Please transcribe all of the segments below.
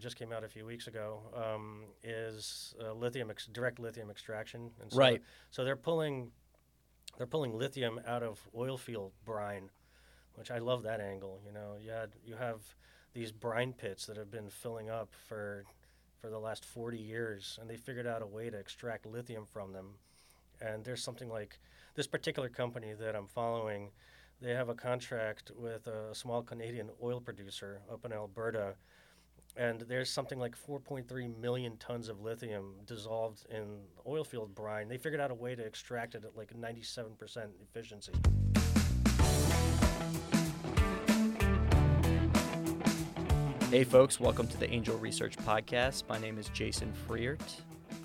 just came out a few weeks ago, um, is uh, lithium ex- direct lithium extraction. And so, Right. So they're pulling they're pulling lithium out of oil field brine, which I love that angle. You know, you had you have these brine pits that have been filling up for for the last 40 years, and they figured out a way to extract lithium from them. And there's something like this particular company that I'm following. They have a contract with a small Canadian oil producer up in Alberta, and there's something like 4.3 million tons of lithium dissolved in oil field brine. They figured out a way to extract it at like 97% efficiency. Hey, folks, welcome to the Angel Research Podcast. My name is Jason Freert.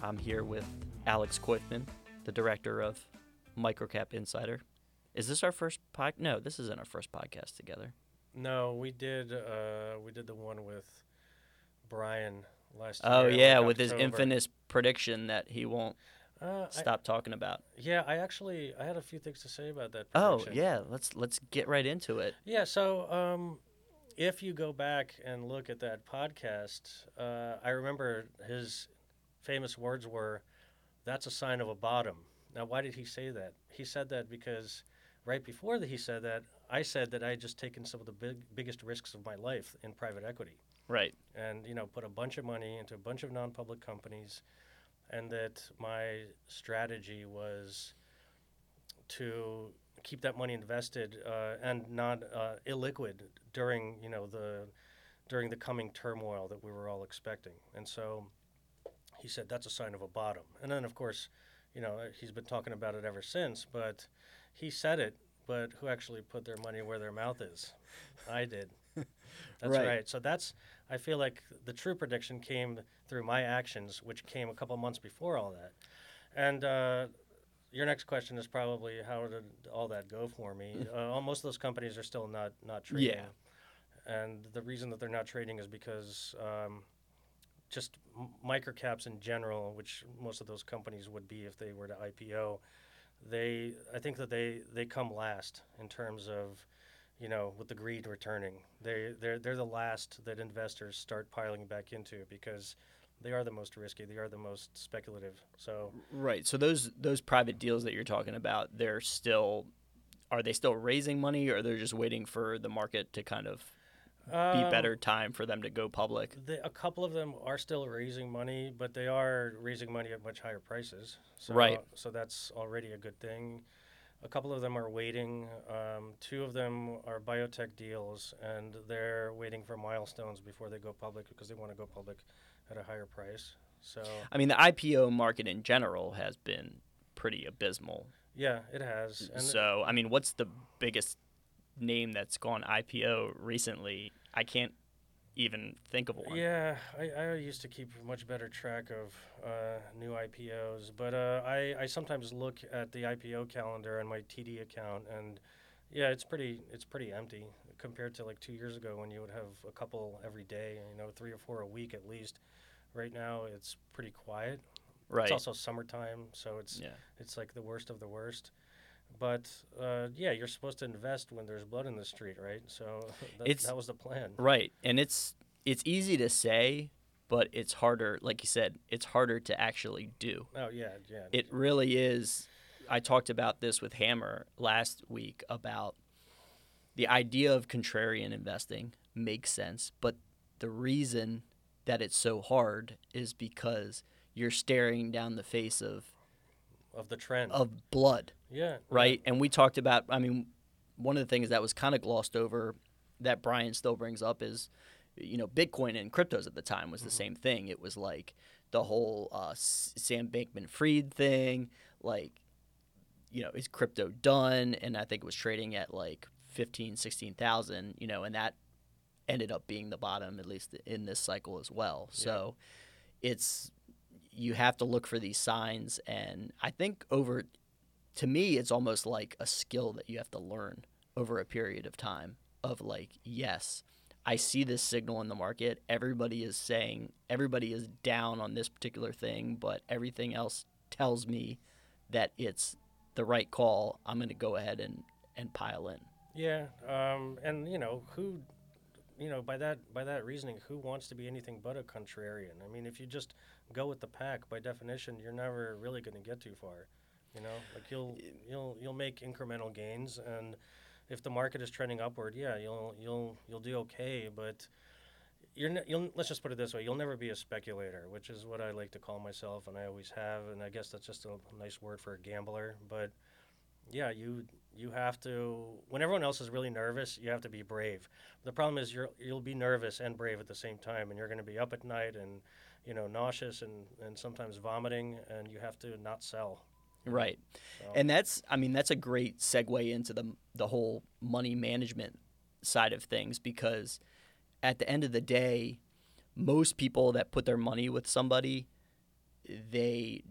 I'm here with Alex Koyfman, the director of Microcap Insider. Is this our first pod? No, this isn't our first podcast together. No, we did uh, we did the one with Brian last Oh, year. in, yeah, with his infamous prediction that he won't Uh, I- stop talking about. yeah, I actually I had a few things to say about that. Oh, yeah, let's let's get right into it. Yeah, so um, if you go back and look at that podcast, uh, I remember his famous words were, "That's a sign of a bottom." Now, why did he say that? He said that because right before that he said that, I said that I had just taken some of the big, biggest risks of my life in private equity, Right. and you know, put a bunch of money into a bunch of non-public companies, and that my strategy was to keep that money invested uh, and not uh, illiquid during you know the during the coming turmoil that we were all expecting. And so he said that's a sign of a bottom. And then of course, you know, he's been talking about it ever since. But he said it. But who actually put their money where their mouth is? I did. That's Right. right. So that's I feel like the true prediction came through my actions, which came a couple months before all that. And uh, your next question is probably how did all that go for me? uh, all- most of those companies are still not not trading. Yeah. And the reason that they're not trading is because um, just m- microcaps in general, which most of those companies would be if they were to IPO, they I think that they they come last in terms of you know with the greed returning. They they're they're the last that investors start piling back into because they are the most risky. They are the most speculative. So Right. So those those private deals that you're talking about, they're still are they still raising money or they're just waiting for the market to kind of be um, better time for them to go public? The, a couple of them are still raising money, but they are raising money at much higher prices. So, Right. So that's already a good thing. A couple of them are waiting. Um, two of them are biotech deals, and they're waiting for milestones before they go public because they want to go public at a higher price. So I mean, the IPO market in general has been pretty abysmal. yeah, it has. And so, I mean, what's the biggest name that's gone IPO recently? I can't even think of one. Yeah, I, I used to keep much better track of uh, new IPOs, but uh, I, I sometimes look at the IPO calendar on my TD account, and yeah, it's pretty it's pretty empty compared to like two years ago when you would have a couple every day, you know, three or four a week at least. Right now, it's pretty quiet. Right. It's also summertime, so it's yeah. it's like the worst of the worst. But uh, yeah, you're supposed to invest when there's blood in the street, right? So that, was the plan. Right. And it's it's easy to say, but it's harder, like you said, it's harder to actually do. Oh yeah, yeah. It really is. I talked about this with Hammer last week about the idea of contrarian investing makes sense, but the reason that it's so hard is because you're staring down the face of of the trend. of blood, yeah. right? And we talked about I mean one of the things that was kind of glossed over that Brian still brings up is you know Bitcoin and cryptos at the time was the same thing. It was like the whole uh, Sam Bankman-Fried thing, like you know, is crypto done? And I think it was trading at like 15, 16,000, you know, and that ended up being the bottom, at least in this cycle as well. So it's, you have to look for these signs. And I think over, to me, it's almost like a skill that you have to learn over a period of time of like, yes, I see this signal in the market. Everybody is saying, everybody is down on this particular thing, but everything else tells me that it's the right call. I'm going to go ahead and, and pile in. Yeah, um, and you know who you know, by that by that reasoning, who wants to be anything but a contrarian? I mean, if you just go with the pack, by definition, you're never really going to get too far. You know, like you'll you'll you'll make incremental gains, and if the market is trending upward, yeah, you'll you'll you'll do okay. But you're ne- you'll let's just put it this way: you'll never be a speculator, which is what I like to call myself, and I always have. And I guess that's just a nice word for a gambler. But yeah, you you have to when everyone else is really nervous, you have to be brave. The problem is you're you'll be nervous and brave at the same time, and you're going to be up at night and you know nauseous and and sometimes vomiting, and you have to not sell. Right. So, And that's, I mean, that's a great segue into the the whole money management side of things because at the end of the day, most people that put their money with somebody, they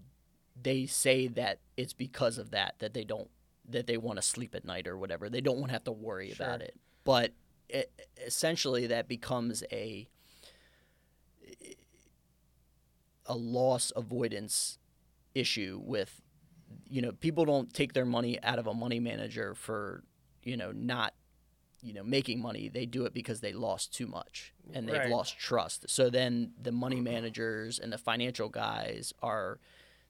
they say that it's because of that that they don't that they want to sleep at night or whatever. They don't want to have to worry about it. But e essentially, that becomes a a loss avoidance issue with you know people don't take their money out of a money manager for you know not you know making money they do it because they lost too much and they've Right. lost trust so then the money mm-hmm. managers and the financial guys are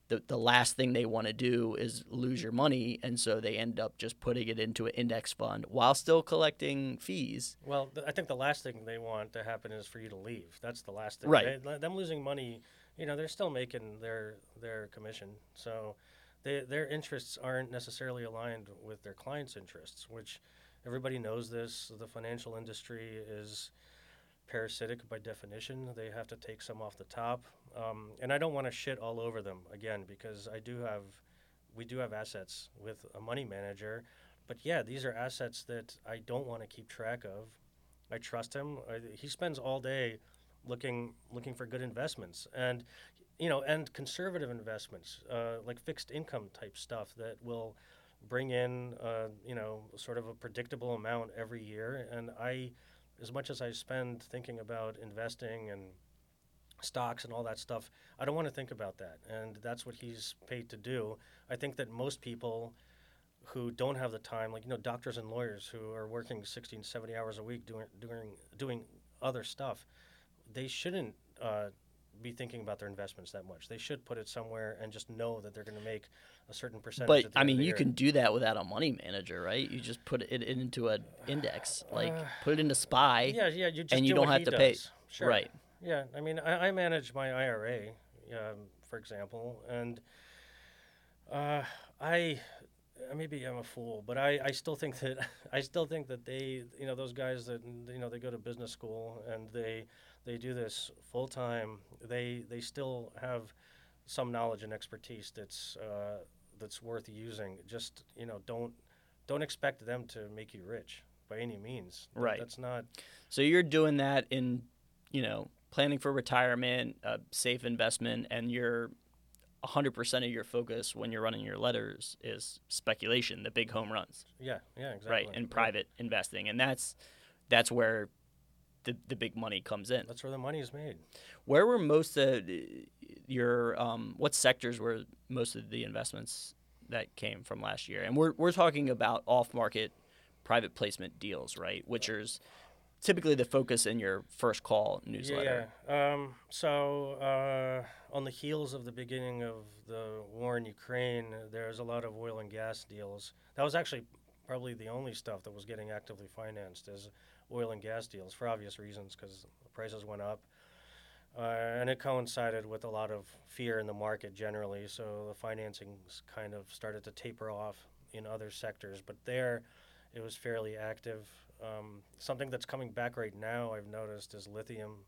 the, the last thing they want to do is lose your money and so they end up just putting it into an index fund while still collecting fees Well, th- I think the last thing they want to happen is for you to leave. That's the last thing. Right. They, them losing money, you know, they're still making their their commission. So, they, their interests aren't necessarily aligned with their clients' interests, which everybody knows. This the financial industry is parasitic by definition. They have to take some off the top, um, and I don't want to shit all over them again because I do have, we do have assets with a money manager, but yeah, these are assets that I don't want to keep track of. I trust him. I, he spends all day looking looking for good investments and you know and conservative investments uh, like fixed income type stuff that will bring in uh, you know sort of a predictable amount every year. And I as much as I spend thinking about investing and stocks and all that stuff I don't want to think about that. And that's what he's paid to do. I think that most people who don't have the time like you know doctors and lawyers who are working 16 70 hours a week doing doing doing other stuff they shouldn't uh, be thinking about their investments that much. They should put it somewhere and just know that they're going to make a certain percentage but i mean you year. can do that without a money manager right? You just put it into an index like Uh, put it into spy yeah yeah you just and you do don't what have to pay- Sure. right. Yeah, I mean, I, I manage my IRA, um, for example, and uh, I maybe I'm a fool, but I, I still think that I still think that they, you know, those guys that you know they go to business school and they they do this full time. They they still have some knowledge and expertise that's uh, that's worth using. Just you know, don't don't expect them to make you rich by any means. Right. That's not. So you're doing that in, you know, planning for retirement, a safe investment, and you're 100% of your focus when you're running your letters is speculation, the big home runs, Yeah. Yeah. Exactly. right? And Yeah. private investing. And that's that's where the, the big money comes in. That's where the money is made. Where were most of your um, what sectors were most of the investments that came from last year? And we're we're talking about off market private placement deals, right? Which is typically the focus in your first call newsletter. Yeah. Um, so uh, on the heels of the beginning of the war in Ukraine, there's a lot of oil and gas deals. That was actually probably the only stuff that was getting actively financed is oil and gas deals for obvious reasons because the prices went up. Uh, and it coincided with a lot of fear in the market generally, so the financings kind of started to taper off in other sectors. But there, it was fairly active. Um, something that's coming back right now, I've noticed, is lithium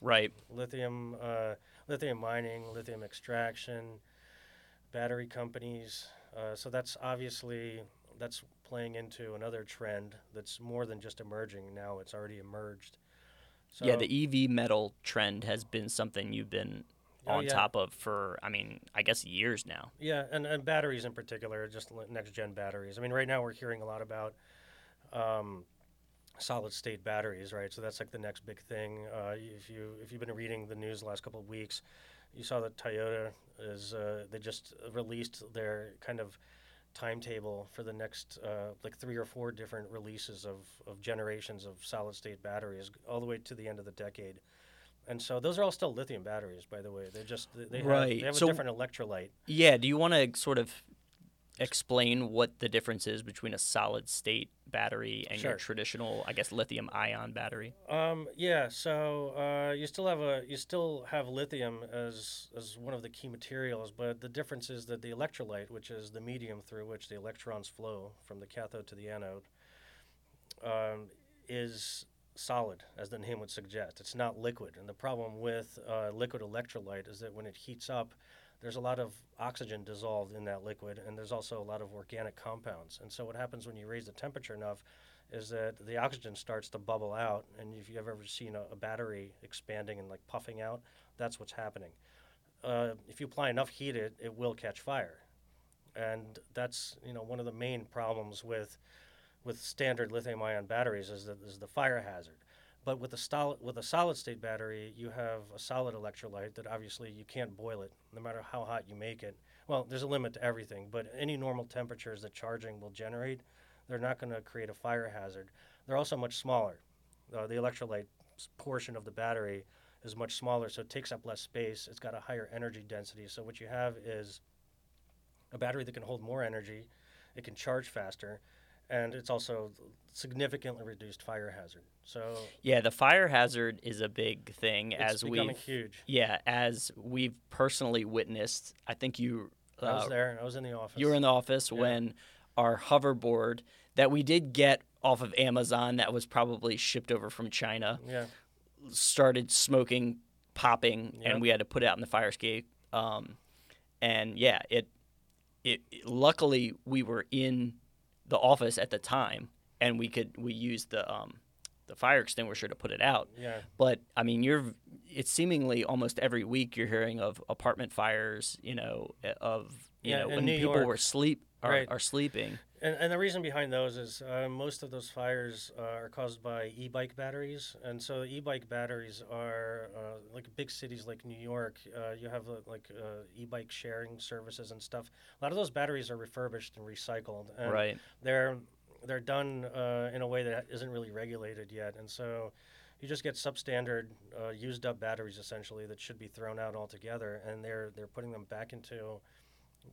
Right. lithium, uh, lithium mining, lithium extraction, battery companies. Uh, so that's obviously that's playing into another trend that's more than just emerging now. It's already emerged. So, yeah, the EV metal trend has been something you've been Oh, on yeah. top of for, I mean, I guess years now. Yeah, and, and batteries in particular, just next gen batteries. I mean, right now we're hearing a lot about um, solid state batteries, right? So that's like the next big thing. Uh, if you if you've been reading the news the last couple of weeks, you saw that Toyota is uh, they just released their kind of timetable for the next uh, like three or four different releases of, of generations of solid state batteries all the way to the end of the decade. And so those are all still lithium batteries, by the way. They're just they, they have, Right. they have So- a different electrolyte. Yeah. Do you want to sort of explain what the difference is between a solid state battery and your traditional, I guess, lithium ion battery? Um, yeah, so uh, you still have a you still have lithium as as one of the key materials, but the difference is that the electrolyte, which is the medium through which the electrons flow from the cathode to the anode, um, is solid, as the name would suggest. It's not liquid, and the problem with uh, liquid electrolyte is that when it heats up, there's a lot of oxygen dissolved in that liquid, and there's also a lot of organic compounds. And so what happens when you raise the temperature enough is that the oxygen starts to bubble out, and if you've ever seen a, a battery expanding and like puffing out, that's what's happening. Uh, if you apply enough heat, it, it will catch fire, and that's you know one of the main problems with with standard lithium-ion batteries is that is the fire hazard. But with a solid with a solid state battery, you have a solid electrolyte that obviously you can't boil it, no matter how hot you make it. Well, there's a limit to everything, but any normal temperatures that charging will generate, they're not going to create a fire hazard. They're also much smaller. Uh, the electrolyte portion of the battery is much smaller, so it takes up less space. It's got a higher energy density. So what you have is a battery that can hold more energy, it can charge faster, and it's also significantly reduced fire hazard. So Yeah, the fire hazard is a big thing it's as we've huge. yeah as we've personally witnessed. I think you I was uh, there. I was in the office. you were in the office Yeah. when our hoverboard that we did get off of Amazon that was probably shipped over from China yeah. started smoking, popping, Yep. and we had to put it out in the fire escape. Um, and yeah, it, it luckily we were in the office at the time, and we could we used the um, the fire extinguisher to put it out. Yeah. But I mean, you're it's seemingly almost every week you're hearing of apartment fires. You know, of you Yeah, know when New people York. were sleep are, Right. are sleeping. And, and the reason behind those is uh, most of those fires uh, are caused by e-bike batteries, and so e-bike batteries are uh, like big cities like New York. Uh, you have uh, like uh, e-bike sharing services and stuff. A lot of those batteries are refurbished and recycled, and right. they're they're done uh, in a way that isn't really regulated yet, and so you just get substandard, uh, used up batteries essentially that should be thrown out altogether, and they're they're putting them back into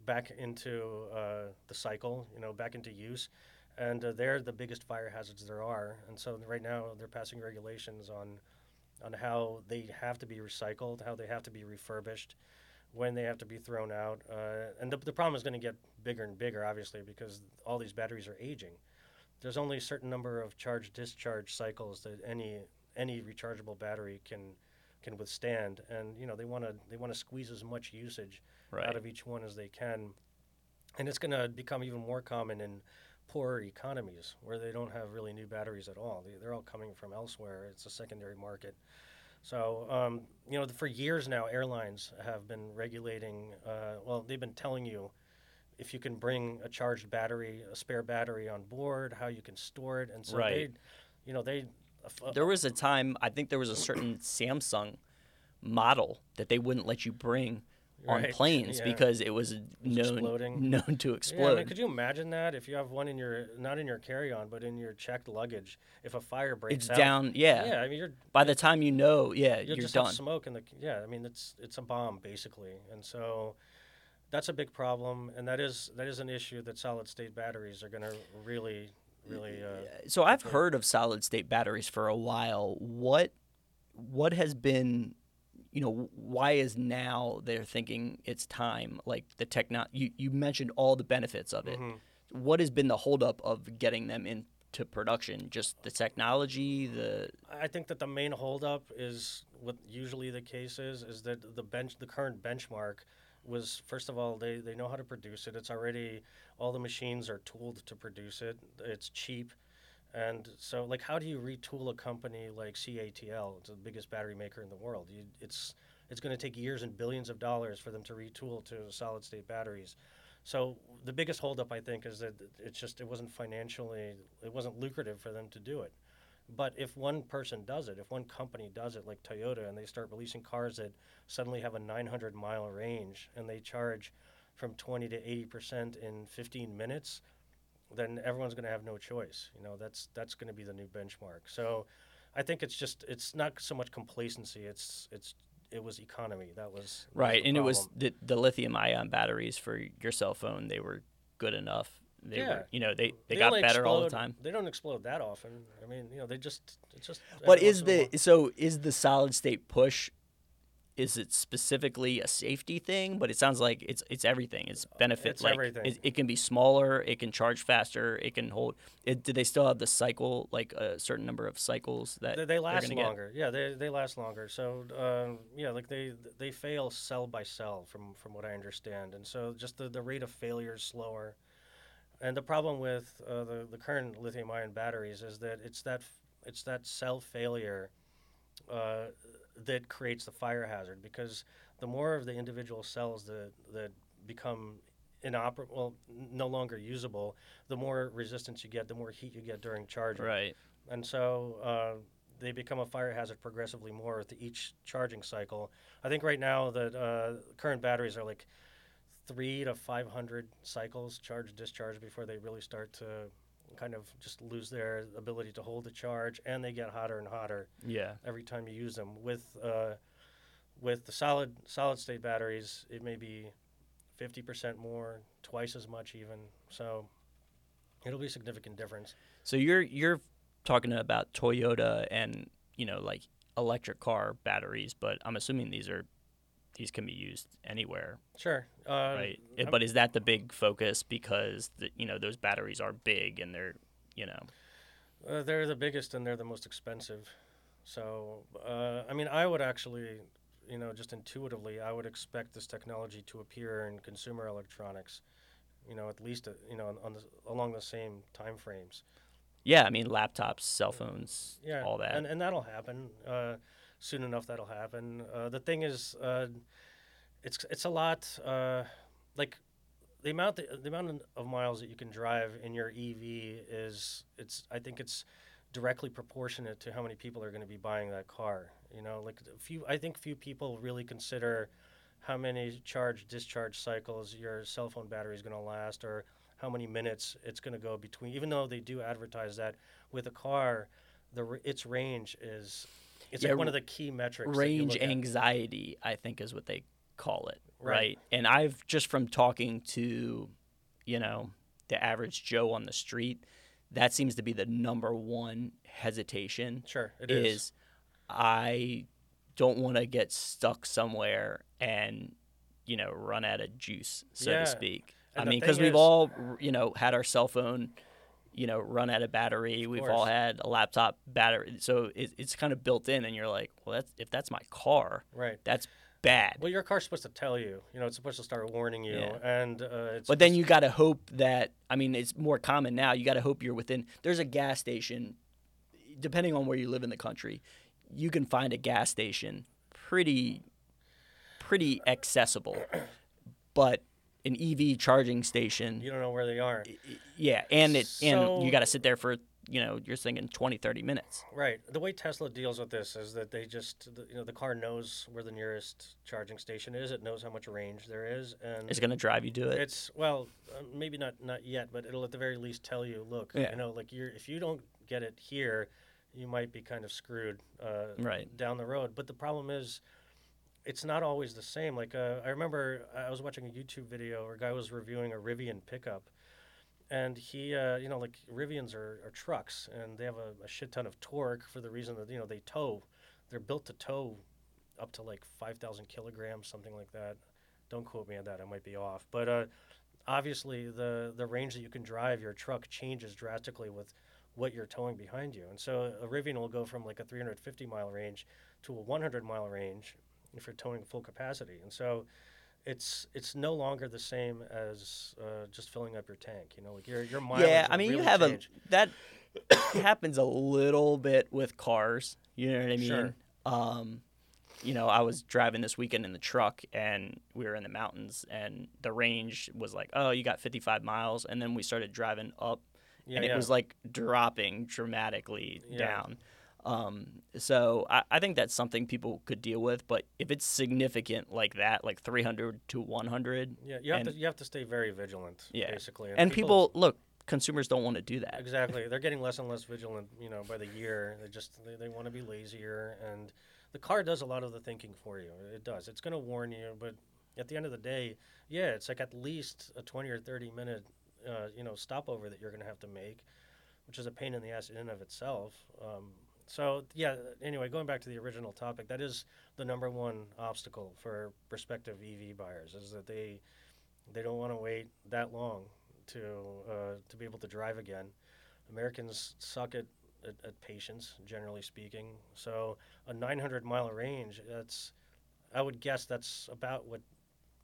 back into uh, the cycle, you know, back into use, and uh, they're the biggest fire hazards there are, and so right now they're passing regulations on on how they have to be recycled, how they have to be refurbished, when they have to be thrown out. Uh, and the, the problem is going to get bigger and bigger, obviously, because all these batteries are aging. There's only a certain number of charge discharge cycles that any any rechargeable battery can can withstand, and you know they want to they want to squeeze as much usage Right. out of each one as they can, and it's going to become even more common in poorer economies where they don't have really new batteries at all. They, they're all coming from elsewhere. It's a secondary market. So, um, you know, for years now, airlines have been regulating, uh, well, they've been telling you if you can bring a charged battery, a spare battery on board, how you can store it. And so Right. they, you know, they. uh, There was a time I think there was a certain Samsung model that they wouldn't let you bring on Right, planes yeah. because it was known exploding. known to Yeah, I explode. mean, could you imagine that if you have one in your, not in your carry-on, but in your checked luggage, if a fire breaks it's out? down. Yeah. Yeah, I mean, you're By the time you know, yeah, you're just done. smoke in the yeah i mean it's it's a bomb basically and so that's a big problem and that is that is an issue that solid state batteries are going to really really uh, so I've heard of solid state batteries for a while. What what has been you know why is now they're thinking it's time like the techno you, you mentioned all the benefits of it. Mhm. what has been the holdup of getting them into production? Just the technology the i think that the main holdup is what usually the case is is that the bench the current benchmark was first of all they, they know how to produce it. It's already all the machines are tooled to produce it. It's cheap and so like how do you retool a company like catl it's the biggest battery maker in the world? You, it's it's going to take years and billions of dollars for them to retool to solid state batteries. So the biggest holdup i think is that it's just it wasn't financially it wasn't lucrative for them to do it. But if one person does it if one company does it like toyota and they start releasing cars that suddenly have a 900 mile range and they charge from 20 to 80 percent in 15 minutes, then everyone's going to have no choice. You know, that's that's going to be the new benchmark. So, I think it's just it's not so much complacency. It's it's it was economy. That was Right, and it was the, the lithium ion batteries for your cell phone. They were good enough. They Yeah. were, you know, they, they, They got better all the time. They don't explode that often. I mean, you know, they just it's just. But is once in a the so is the solid state push? Is it specifically a safety thing? But it sounds like it's it's everything. It's benefit It's like everything. It, it can be smaller. It can charge faster. It can hold. It, do they still have the cycle like a certain number of cycles that They, they last gonna get? longer. Yeah, they, they last longer. So um, yeah, like they they fail cell by cell from from what I understand, and so just the, the rate of failure is slower. And the problem with uh, the the current lithium ion batteries is that it's that it's that cell failure uh, that creates the fire hazard because the more of the individual cells that that become inoperable, well, no longer usable, the more resistance you get, the more heat you get during charging Right. and so uh, they become a fire hazard progressively more with each charging cycle. I think right now that uh, current batteries are like three to five hundred cycles charge discharge before they really start to kind of just lose their ability to hold the charge, and they get hotter and hotter Yeah. every time you use them. With uh, with the solid solid state batteries, it may be fifty percent more, twice as much even. So it'll be a significant difference. So you're you're talking about Toyota and you know like electric car batteries, but I'm assuming these are these can be used anywhere, Sure. Uh, right? I'm- but is that the big focus because the, you know those batteries are big and they're you know Uh, they're the biggest and they're the most expensive. So, uh, I mean, I would actually, you know, just intuitively, I would expect this technology to appear in consumer electronics, you know, at least, uh, you know, on, on the, along the same time frames. yeah, I mean laptops, cell phones, Yeah, all that. and and that'll happen uh, soon enough. That'll happen. Uh, the thing is, uh, it's it's a lot uh, like the amount that, the amount of miles that you can drive in your EV is it's I think it's directly proportionate to how many people are going to be buying that car. You know, like few I think few people really consider how many charge discharge cycles your cell phone battery is going to last or how many minutes it's going to go between even though they do advertise that with a car the its range is it's Yeah, like one of the key metrics range anxiety, I think is what they call it, right. Right. And I've just from talking to, you know, the average Joe on the street, that seems to be the number one hesitation sure it is. is I don't want to get stuck somewhere and you know run out of juice, so Yeah. to speak. I And the mean, because we've all you know had our cell phone, you know, run out of battery. We've all had a laptop battery, so it, it's kind of built in, and you're like, well, that's if that's my car, right that's bad. well your car's supposed to tell you you know it's supposed to start warning you Yeah. and uh, it's But then you got to hope that I mean it's more common now. You got to hope you're within. There's a gas station, depending on where you live in the country, you can find a gas station pretty, pretty accessible. But an EV charging station, you don't know where they are yeah, and it and you got to sit there for you know you're thinking 20, 30 minutes. Right. The way Tesla deals with this is that they just, you know, the car knows where the nearest charging station is. It knows how much range there is, and It's gonna drive you to it. it's well, uh, maybe not not yet, but it'll at the very least tell you, look, Yeah. you know, like you're if you don't get it here, you might be kind of screwed uh, Right. down the road. But the problem is, it's not always the same. Like uh, I remember I was watching a YouTube video where a guy was reviewing a Rivian pickup, and he, uh, you know, like Rivians are, are trucks, and they have a, a shit ton of torque for the reason that you know they tow. They're built to tow up to like five thousand kilograms, something like that. Don't quote me on that; I might be off. But uh, obviously, the the range that you can drive your truck changes drastically with what you're towing behind you. And so a Rivian will go from like a 350 mile range to a 100 mile range if you're towing full capacity. And so it's it's no longer the same as uh, just filling up your tank. You know, like your your mileage. yeah, I mean you really have change. a that happens a little bit with cars. You know what I mean? Sure. Um, you know, I was driving this weekend in the truck and we were in the mountains and the range was like, oh, you got 55 miles. And then we started driving up yeah, and it yeah. was like dropping dramatically Yeah. down. Um, so I, I think that's something people could deal with. But if it's significant like that, like 300 to 100, Yeah, you have And- to you have to stay very vigilant. Yeah. basically. and people look, consumers don't want to do that. exactly they're getting less and less vigilant. You know, by the year, they just they, they want to be lazier, and the car does a lot of the thinking for you. It does. It's going to warn you, but at the end of the day, yeah, it's like at least a twenty or thirty minute, uh, you know, stopover that you're going to have to make, which is a pain in the ass in and of itself. Um, so yeah. Anyway, going back to the original topic, that is the number one obstacle for prospective EV buyers is that they they don't want to wait that long to uh, to be able to drive again. Americans suck at, at, at patience, generally speaking. So a 900 mile range, that's I would guess that's about what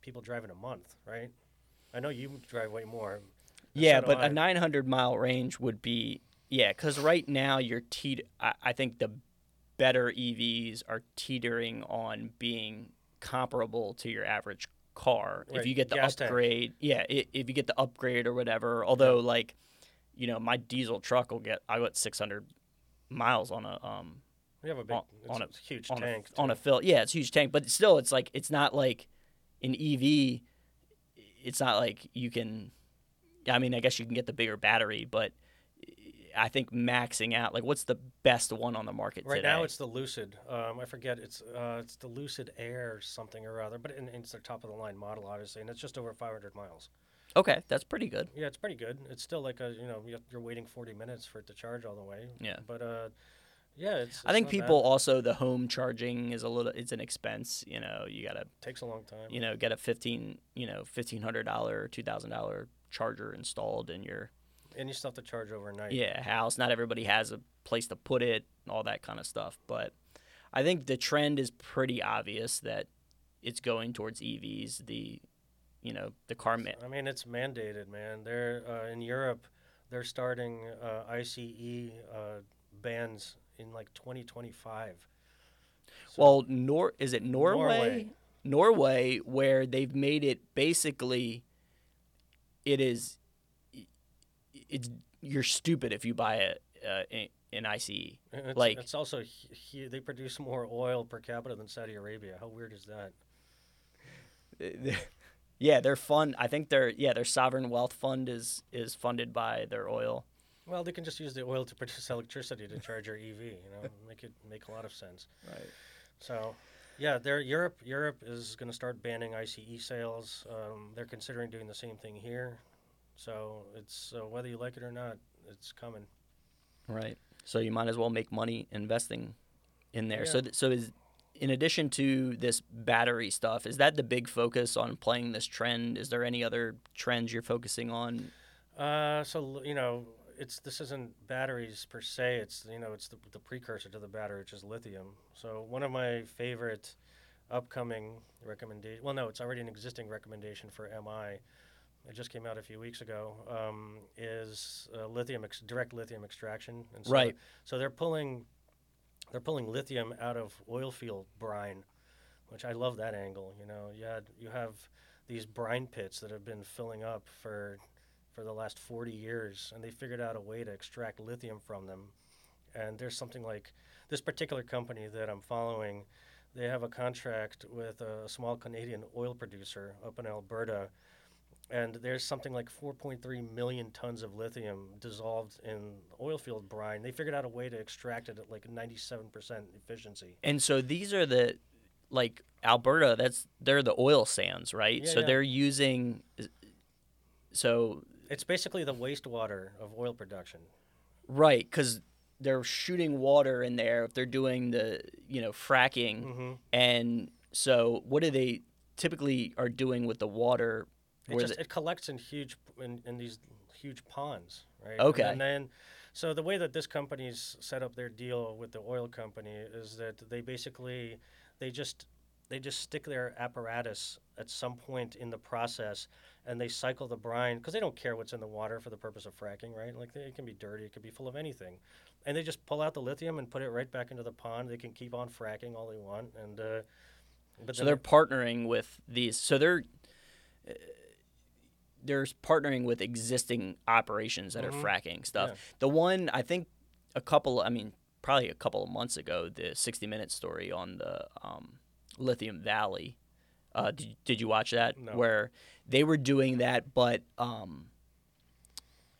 people drive in a month, right? I know you drive way more. Yeah, but I. a 900 mile range would be yeah, because right now you're te- I, I think the better EVs are teetering on being comparable to your average car. If you get the gas tank. upgrade, yeah, i if you get the upgrade or whatever. Although like, you know, my diesel truck will get I got 600 miles on a um we have a big, on- on a, a- huge on tank. a on a fill. Yeah, it's a huge tank, but still, it's like it's not like an EV. It's not like you can. I mean, I guess you can get the bigger battery, but I think maxing out like what's the best one on the market Right today? now, it's the Lucid. Um, I forget it's uh, it's the Lucid Air something or other, but it, it's their top of the line model, obviously, and it's just over 500 miles. okay. That's pretty good. Yeah, it's pretty good. It's still like a you know you- you're waiting 40 minutes for it to charge all the way. Yeah. But uh, yeah, it's. I think people bad. also the home charging is a little. It's an expense. You know, you gotta takes a long time. you know get a fifteen you know fifteen hundred dollar two thousand dollar charger installed in your and you still have to charge overnight. yeah house not everybody has a place to put it all that kind of stuff but i think the trend is pretty obvious that it's going towards evs the you know the car ma- I mean, it's mandated, man. They're uh, in Europe. They're starting uh, ICE uh, bans in like 2025. So- well nor is it norway? Norway. norway where they've made it basically it is it's you're stupid if you buy a, uh, an ice it's, like- it's also hu- they produce more oil per capita than Saudi Arabia. How weird is that? yeah they're fund i think their yeah their sovereign wealth fund is is funded by their oil Well, they can just use the oil to produce electricity to charge your EV. You know, make it make a lot of sense. right So, yeah, they're Europe. Europe is going to start banning ICE sales. Um, they're considering doing the same thing here. So it's uh, whether you like it or not, it's coming. Right. So you might as well make money investing in there. So th- so is in addition to this battery stuff, is that the big focus on playing this trend? Is there any other trends you're focusing on? Uh, so you know, it's this isn't batteries per se. It's you know, it's the, the precursor to the battery, which is lithium. So one of my favorite upcoming recommendation. Well, no, it's already an existing recommendation for MI. It just came out a few weeks ago. Um, is uh, lithium ex- direct lithium extraction? And so, Right. So they're pulling, they're pulling lithium out of oil field brine, which I love that angle. You know, you had you have these brine pits that have been filling up for for the last 40 years, and they figured out a way to extract lithium from them. And there's something like this particular company that I'm following. They have a contract with a small Canadian oil producer up in Alberta, and there's something like 4.3 million tons of lithium dissolved in oil field brine. They figured out a way to extract it at like 97% efficiency. And so these are the like Alberta, that's they're the oil sands, right? Yeah, so yeah. they're using so It's basically the wastewater of oil production. right cuz they're shooting water in there if they're doing the, you know, fracking Mm-hmm. and so what do they typically are doing with the water It just the- it collects in huge in, in these huge ponds, right? Okay. And then, so the way that this company's set up their deal with the oil company is that they basically they just they just stick their apparatus at some point in the process and they cycle the brine because they don't care what's in the water for the purpose of fracking, right? Like they, it can be dirty, it could be full of anything, and they just pull out the lithium and put it right back into the pond. They can keep on fracking all they want, and uh, but so they're partnering with these so they're uh, they're partnering with existing operations that Mhm. are fracking stuff Yeah. the one i think a couple i mean probably a couple of months ago the 60 Minute story on the um, Lithium Valley. Uh, did, did you watch that? No. Where they were doing that, but um,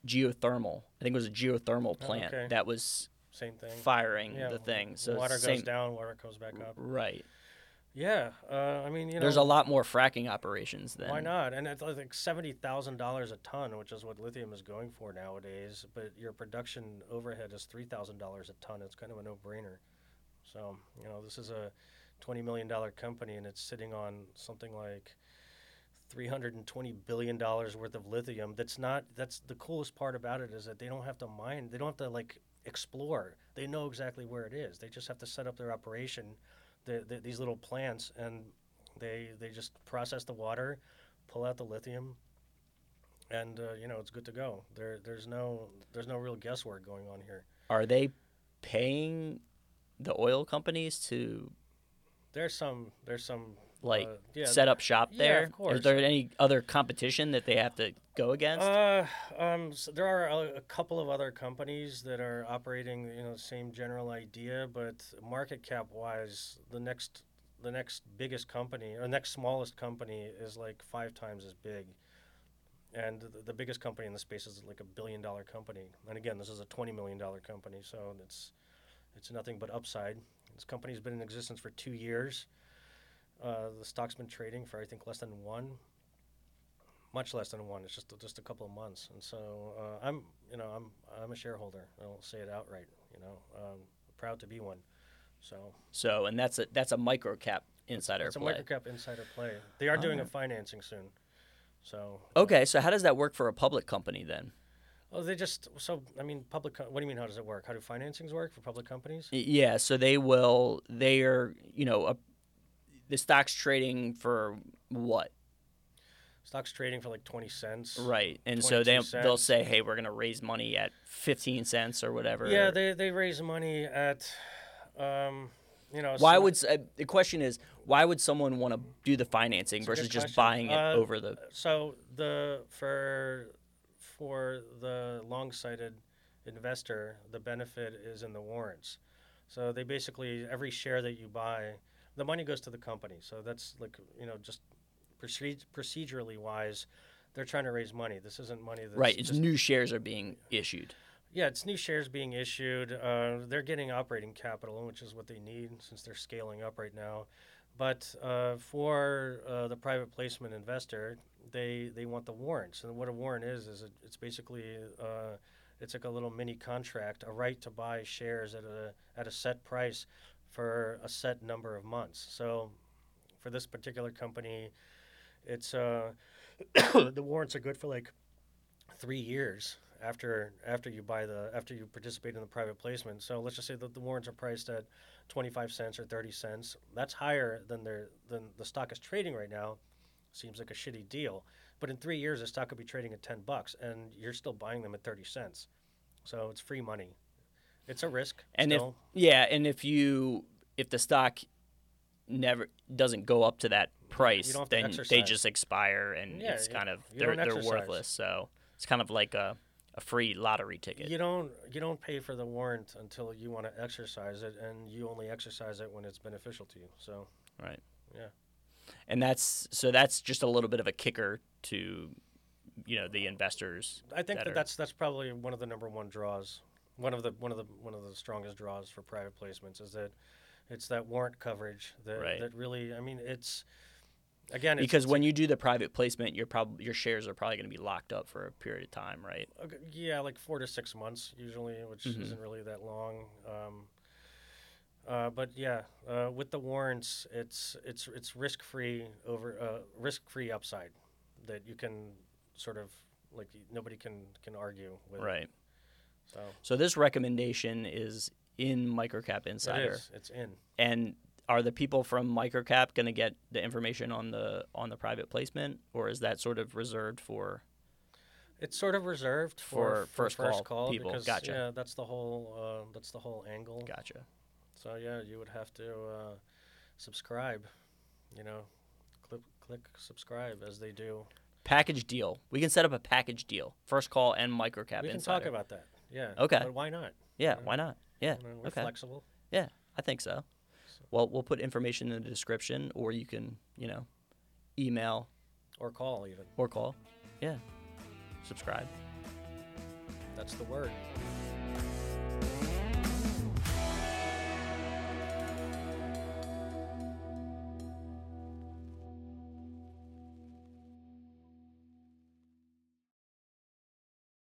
geothermal. I think it was a geothermal plant okay. that was Same thing. firing Yeah, the thing. So water goes down, water comes back up. Right. Yeah, uh, I mean, you know, There's a lot more fracking operations than Why not? And it's like seventy thousand dollars a ton, which is what lithium is going for nowadays. But your production overhead is three thousand dollars a ton. It's kind of a no-brainer. So you know, this is a twenty million dollar company, and it's sitting on something like three hundred and twenty billion dollars worth of lithium. That's not. That's the coolest part about it is that they don't have to mine. They don't have to like explore. They know exactly where it is. They just have to set up their operation. The, the, these little plants and they they just process the water, pull out the lithium, and uh, you know it's good to go. There there's no there's no real guesswork going on here. Are they paying the oil companies to There's some there's some like uh, yeah, set up shop yeah, there? of course. Is there any other competition that they have to go against? Uh, um, so there are a, a couple of other companies that are operating, you know, the same general idea, but market cap wise, the next the next biggest company or next smallest company is like five times as big, and the, the biggest company in the space is like a billion dollar company. And again, this is a twenty million dollar company, so it's it's nothing but upside. This company's been in existence for two years. Uh, the stock's been trading for I think less than one much less than one. It's just just a couple of months, and so uh, I'm you know I'm I'm a shareholder. I'll say it outright. You know, um, proud to be one. So so, and that's a that's a micro cap insider play? it's a play. microcap insider play. They are doing a financing soon. So Okay, so how does that work for a public company then? oh, they just so I mean public. Co- what do you mean? How does it work? How do financings work for public companies? Yeah, so they will. They are, you know, a, the stock's trading for what, Stock's trading for like twenty cents. right? And so they 22 they'll say, hey, we're gonna raise money at fifteen cents or whatever. Yeah, they they raise money at. Um, you know, Why some- would uh, the question is why would someone want to do the financing It's a good versus just question. buying it Uh, over the? so the for for the long-sighted investor, the benefit is in the warrants. So they basically every share that you buy, the money goes to the company. So that's like you know just procedurally wise, they're trying to raise money. This isn't money that's Right, it's just new shares are being issued. yeah, it's new shares being issued. Uh, they're getting operating capital, which is what they need since they're scaling up right now. But uh, for uh, the private placement investor, they they want the warrants. And what a warrant is is it, it's basically uh, it's like a little mini contract, a right to buy shares at a at a set price for a set number of months. So for this particular company, it's uh, the warrants are good for like three years after after you buy the after you participate in the private placement. So let's just say that the warrants are priced at 25 cents or 30 cents. That's higher than their than the stock is trading right now. Seems like a shitty deal. But in three years, the stock could be trading at 10 bucks, and you're still buying them at 30 cents. So it's free money. It's a risk. And if yeah, and if you if the stock never doesn't go up to that price, to then they just expire and Yeah, it's you- kind of they're they're exercise. worthless. So it's kind of like a, a free lottery ticket. you don't you don't pay for the warrant until you want to exercise it, and you only exercise it when it's beneficial to you. So Right. Yeah. And that's so that's just a little bit of a kicker to you know the investors. I think that that that's that's probably one of the number one draws. One of the one of the one of the strongest draws for private placements is that it's that warrant coverage that Right. that really. I mean, it's again it's, because it's when you do the private placement, your prob- your shares are probably going to be locked up for a period of time, right? okay, yeah, like four to six months usually, which Mhm. isn't really that long. Um, uh, but yeah, uh, with the warrants, it's it's it's risk free over uh, risk free upside that you can sort of like nobody can can argue with. Right. So So this recommendation is in Microcap Insider, is. It's in. and are the people from Microcap going to get the information on the on the private placement, or is that sort of reserved for? It's sort of reserved For for, first call people. because Gotcha. yeah, that's the whole uh, that's the whole angle. Gotcha. So yeah, you would have to uh, subscribe. You know, click click subscribe as they do. Package deal. We can set up a package deal. First call and Microcap we can Insider. talk about that. Yeah. Okay. But why not? Yeah, why not? Yeah. We're okay. flexible. Yeah, I think so. Well, we'll put information in the description, or you can, you know, email Or call even. or call. Yeah. Subscribe. That's the word.